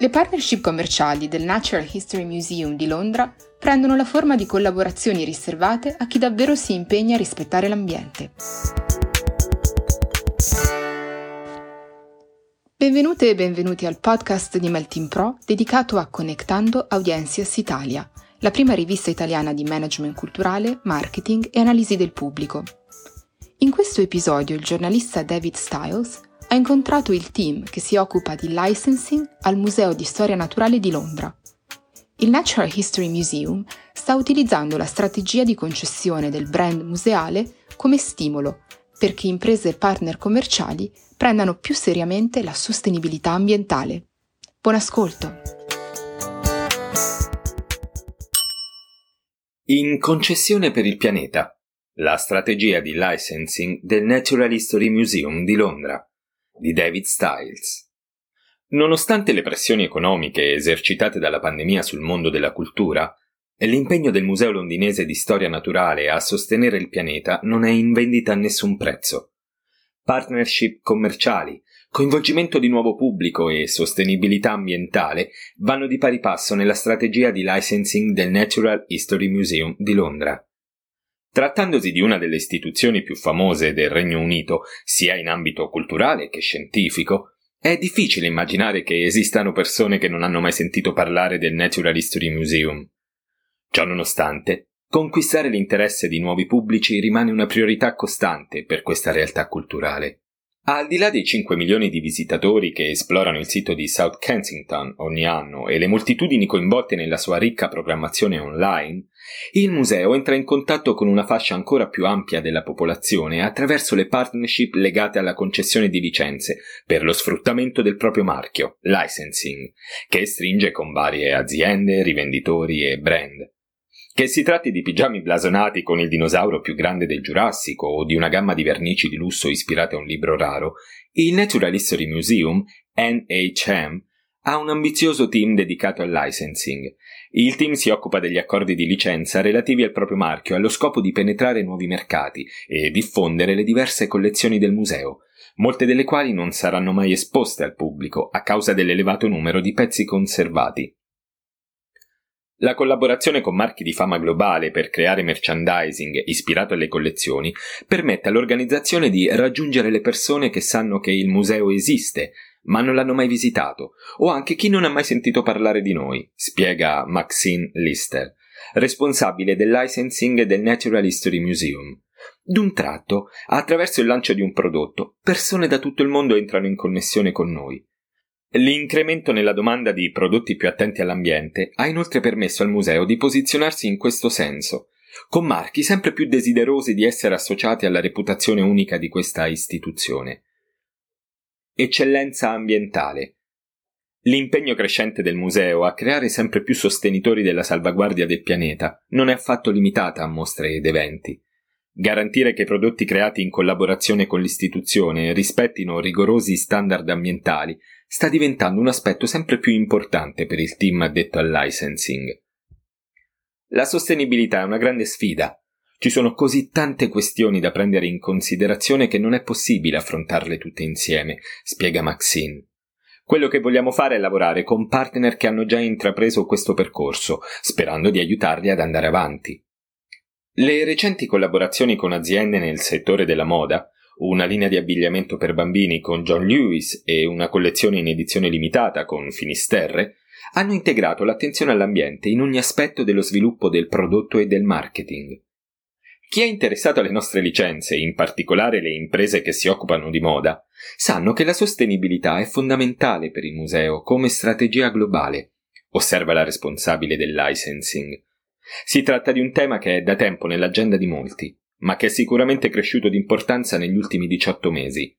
Le partnership commerciali del Natural History Museum di Londra prendono la forma di collaborazioni riservate a chi davvero si impegna a rispettare l'ambiente. Benvenute e benvenuti al podcast di Melting Pro dedicato a Connectando Audiencias Italia, la prima rivista italiana di management culturale, marketing e analisi del pubblico. In questo episodio il giornalista David Stiles ha incontrato il team che si occupa di licensing al Museo di Storia Naturale di Londra. Il Natural History Museum sta utilizzando la strategia di concessione del brand museale come stimolo perché imprese e partner commerciali prendano più seriamente la sostenibilità ambientale. Buon ascolto! In concessione per il pianeta, la strategia di licensing del Natural History Museum di Londra di David Stiles. Nonostante le pressioni economiche esercitate dalla pandemia sul mondo della cultura, l'impegno del Museo londinese di storia naturale a sostenere il pianeta non è in vendita a nessun prezzo. Partnership commerciali, coinvolgimento di nuovo pubblico e sostenibilità ambientale vanno di pari passo nella strategia di licensing del Natural History Museum di Londra. Trattandosi di una delle istituzioni più famose del Regno Unito, sia in ambito culturale che scientifico, è difficile immaginare che esistano persone che non hanno mai sentito parlare del Natural History Museum. Ciò nonostante, conquistare l'interesse di nuovi pubblici rimane una priorità costante per questa realtà culturale. Al di là dei 5 milioni di visitatori che esplorano il sito di South Kensington ogni anno e le moltitudini coinvolte nella sua ricca programmazione online, il museo entra in contatto con una fascia ancora più ampia della popolazione attraverso le partnership legate alla concessione di licenze per lo sfruttamento del proprio marchio, licensing, che stringe con varie aziende, rivenditori e brand. Che si tratti di pigiami blasonati con il dinosauro più grande del Giurassico o di una gamma di vernici di lusso ispirate a un libro raro, il Natural History Museum, NHM, ha un ambizioso team dedicato al licensing. Il team si occupa degli accordi di licenza relativi al proprio marchio allo scopo di penetrare nuovi mercati e diffondere le diverse collezioni del museo, molte delle quali non saranno mai esposte al pubblico a causa dell'elevato numero di pezzi conservati. La collaborazione con marchi di fama globale per creare merchandising ispirato alle collezioni permette all'organizzazione di raggiungere le persone che sanno che il museo esiste, ma non l'hanno mai visitato, o anche chi non ha mai sentito parlare di noi, spiega Maxine Lister, responsabile del licensing del Natural History Museum. D'un tratto, attraverso il lancio di un prodotto, persone da tutto il mondo entrano in connessione con noi. L'incremento nella domanda di prodotti più attenti all'ambiente ha inoltre permesso al museo di posizionarsi in questo senso, con marchi sempre più desiderosi di essere associati alla reputazione unica di questa istituzione. Eccellenza ambientale. L'impegno crescente del museo a creare sempre più sostenitori della salvaguardia del pianeta non è affatto limitata a mostre ed eventi. Garantire che i prodotti creati in collaborazione con l'istituzione rispettino rigorosi standard ambientali sta diventando un aspetto sempre più importante per il team addetto al licensing. La sostenibilità è una grande sfida. Ci sono così tante questioni da prendere in considerazione che non è possibile affrontarle tutte insieme, spiega Maxine. Quello che vogliamo fare è lavorare con partner che hanno già intrapreso questo percorso, sperando di aiutarli ad andare avanti. Le recenti collaborazioni con aziende nel settore della moda una linea di abbigliamento per bambini con John Lewis e una collezione in edizione limitata con Finisterre, hanno integrato l'attenzione all'ambiente in ogni aspetto dello sviluppo del prodotto e del marketing. Chi è interessato alle nostre licenze, in particolare le imprese che si occupano di moda, sanno che la sostenibilità è fondamentale per il museo come strategia globale, osserva la responsabile del licensing. Si tratta di un tema che è da tempo nell'agenda di molti, ma che è sicuramente cresciuto di importanza negli ultimi 18 mesi.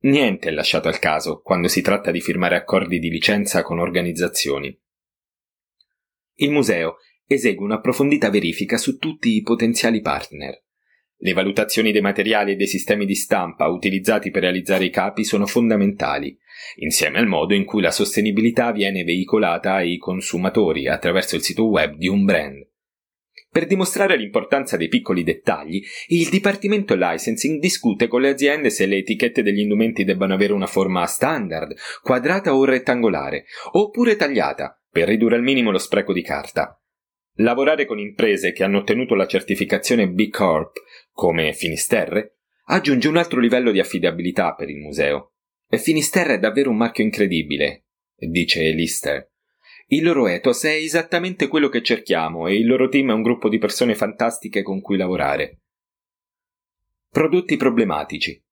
Niente è lasciato al caso quando si tratta di firmare accordi di licenza con organizzazioni. Il museo esegue un'approfondita verifica su tutti i potenziali partner. Le valutazioni dei materiali e dei sistemi di stampa utilizzati per realizzare i capi sono fondamentali, insieme al modo in cui la sostenibilità viene veicolata ai consumatori attraverso il sito web di un brand. Per dimostrare l'importanza dei piccoli dettagli, il Dipartimento Licensing discute con le aziende se le etichette degli indumenti debbano avere una forma standard, quadrata o rettangolare, oppure tagliata, per ridurre al minimo lo spreco di carta. Lavorare con imprese che hanno ottenuto la certificazione B Corp, come Finisterre, aggiunge un altro livello di affidabilità per il museo. Finisterre è davvero un marchio incredibile, dice Lister. Il loro ethos è esattamente quello che cerchiamo e il loro team è un gruppo di persone fantastiche con cui lavorare. Prodotti problematici.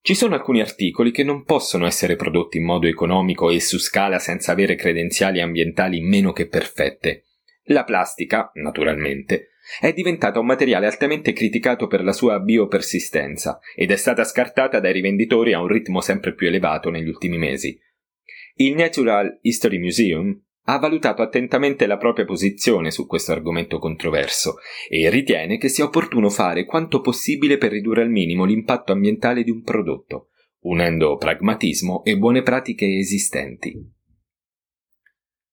Ci sono alcuni articoli che non possono essere prodotti in modo economico e su scala senza avere credenziali ambientali meno che perfette. La plastica, naturalmente, è diventata un materiale altamente criticato per la sua biopersistenza ed è stata scartata dai rivenditori a un ritmo sempre più elevato negli ultimi mesi. Il Natural History Museum ha valutato attentamente la propria posizione su questo argomento controverso e ritiene che sia opportuno fare quanto possibile per ridurre al minimo l'impatto ambientale di un prodotto, unendo pragmatismo e buone pratiche esistenti.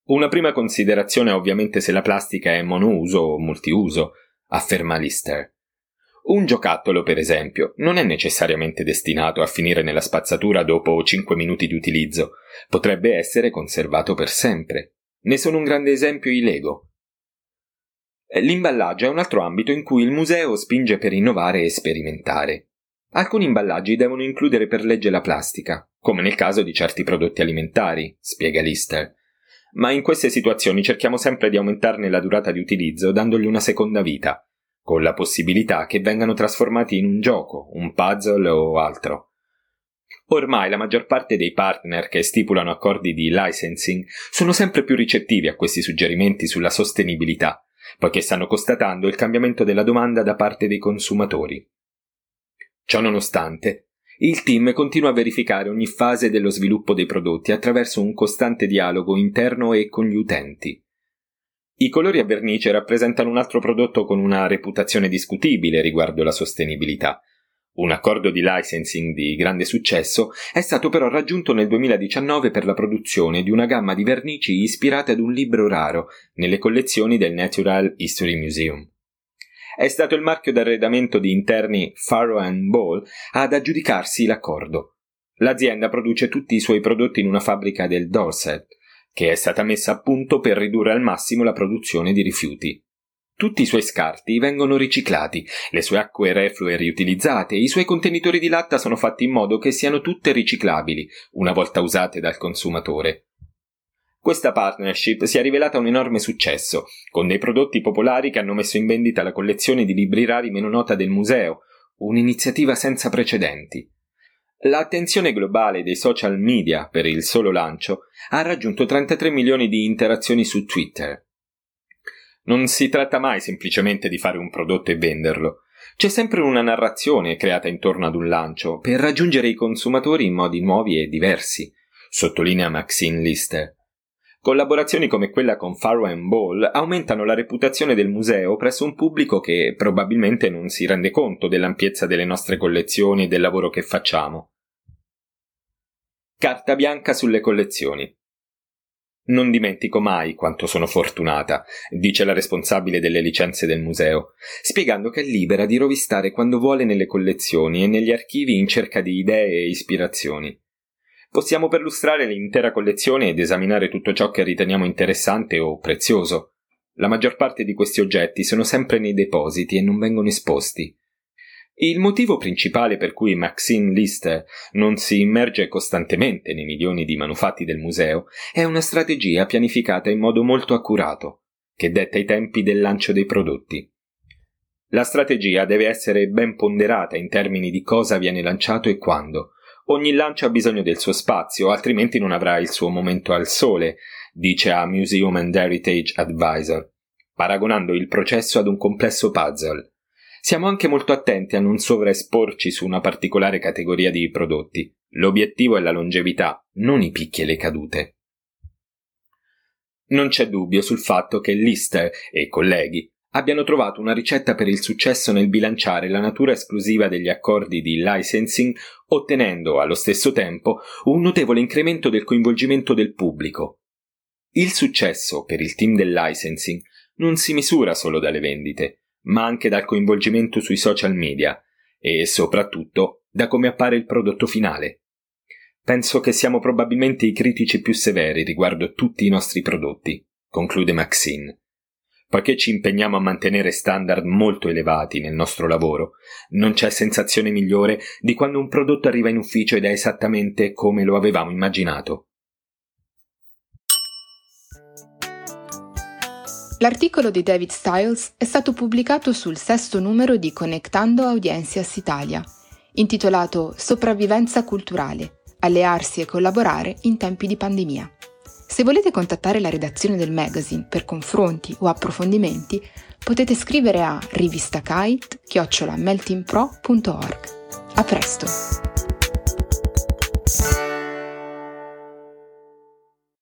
Una prima considerazione è ovviamente se la plastica è monouso o multiuso, afferma Lister. Un giocattolo, per esempio, non è necessariamente destinato a finire nella spazzatura dopo 5 minuti di utilizzo, potrebbe essere conservato per sempre. Ne sono un grande esempio i Lego. Eh, l'imballaggio è un altro ambito in cui il museo spinge per innovare e sperimentare. Alcuni imballaggi devono includere per legge la plastica, come nel caso di certi prodotti alimentari, spiega Lister. Ma in queste situazioni cerchiamo sempre di aumentarne la durata di utilizzo dandogli una seconda vita, con la possibilità che vengano trasformati in un gioco, un puzzle o altro. Ormai la maggior parte dei partner che stipulano accordi di licensing sono sempre più ricettivi a questi suggerimenti sulla sostenibilità, poiché stanno constatando il cambiamento della domanda da parte dei consumatori. Ciò nonostante, il team continua a verificare ogni fase dello sviluppo dei prodotti attraverso un costante dialogo interno e con gli utenti. I colori a vernice rappresentano un altro prodotto con una reputazione discutibile riguardo la sostenibilità, un accordo di licensing di grande successo è stato però raggiunto nel 2019 per la produzione di una gamma di vernici ispirate ad un libro raro nelle collezioni del Natural History Museum. È stato il marchio d'arredamento di interni Farrow Ball ad aggiudicarsi l'accordo. L'azienda produce tutti i suoi prodotti in una fabbrica del Dorset, che è stata messa a punto per ridurre al massimo la produzione di rifiuti. Tutti i suoi scarti vengono riciclati, le sue acque reflue riutilizzate i suoi contenitori di latta sono fatti in modo che siano tutte riciclabili, una volta usate dal consumatore. Questa partnership si è rivelata un enorme successo, con dei prodotti popolari che hanno messo in vendita la collezione di libri rari meno nota del museo, un'iniziativa senza precedenti. L'attenzione globale dei social media per il solo lancio ha raggiunto 33 milioni di interazioni su Twitter, non si tratta mai semplicemente di fare un prodotto e venderlo. C'è sempre una narrazione creata intorno ad un lancio per raggiungere i consumatori in modi nuovi e diversi, sottolinea Maxine Lister. Collaborazioni come quella con Farrow Ball aumentano la reputazione del museo presso un pubblico che probabilmente non si rende conto dell'ampiezza delle nostre collezioni e del lavoro che facciamo. Carta bianca sulle collezioni. Non dimentico mai quanto sono fortunata, dice la responsabile delle licenze del museo, spiegando che è libera di rovistare quando vuole nelle collezioni e negli archivi in cerca di idee e ispirazioni. Possiamo perlustrare l'intera collezione ed esaminare tutto ciò che riteniamo interessante o prezioso. La maggior parte di questi oggetti sono sempre nei depositi e non vengono esposti. Il motivo principale per cui Maxine Lister non si immerge costantemente nei milioni di manufatti del museo è una strategia pianificata in modo molto accurato, che detta i tempi del lancio dei prodotti. La strategia deve essere ben ponderata in termini di cosa viene lanciato e quando. Ogni lancio ha bisogno del suo spazio, altrimenti non avrà il suo momento al sole, dice a Museum and Heritage Advisor, paragonando il processo ad un complesso puzzle. Siamo anche molto attenti a non sovraesporci su una particolare categoria di prodotti. L'obiettivo è la longevità, non i picchi e le cadute. Non c'è dubbio sul fatto che Lister e i colleghi abbiano trovato una ricetta per il successo nel bilanciare la natura esclusiva degli accordi di licensing, ottenendo allo stesso tempo un notevole incremento del coinvolgimento del pubblico. Il successo per il team del licensing non si misura solo dalle vendite, ma anche dal coinvolgimento sui social media e soprattutto da come appare il prodotto finale. Penso che siamo probabilmente i critici più severi riguardo tutti i nostri prodotti, conclude Maxine. Poiché ci impegniamo a mantenere standard molto elevati nel nostro lavoro, non c'è sensazione migliore di quando un prodotto arriva in ufficio ed è esattamente come lo avevamo immaginato. L'articolo di David Stiles è stato pubblicato sul sesto numero di Conectando Audiencias Italia, intitolato Sopravvivenza culturale, allearsi e collaborare in tempi di pandemia. Se volete contattare la redazione del magazine per confronti o approfondimenti, potete scrivere a rivistakite-meltingpro.org. A presto!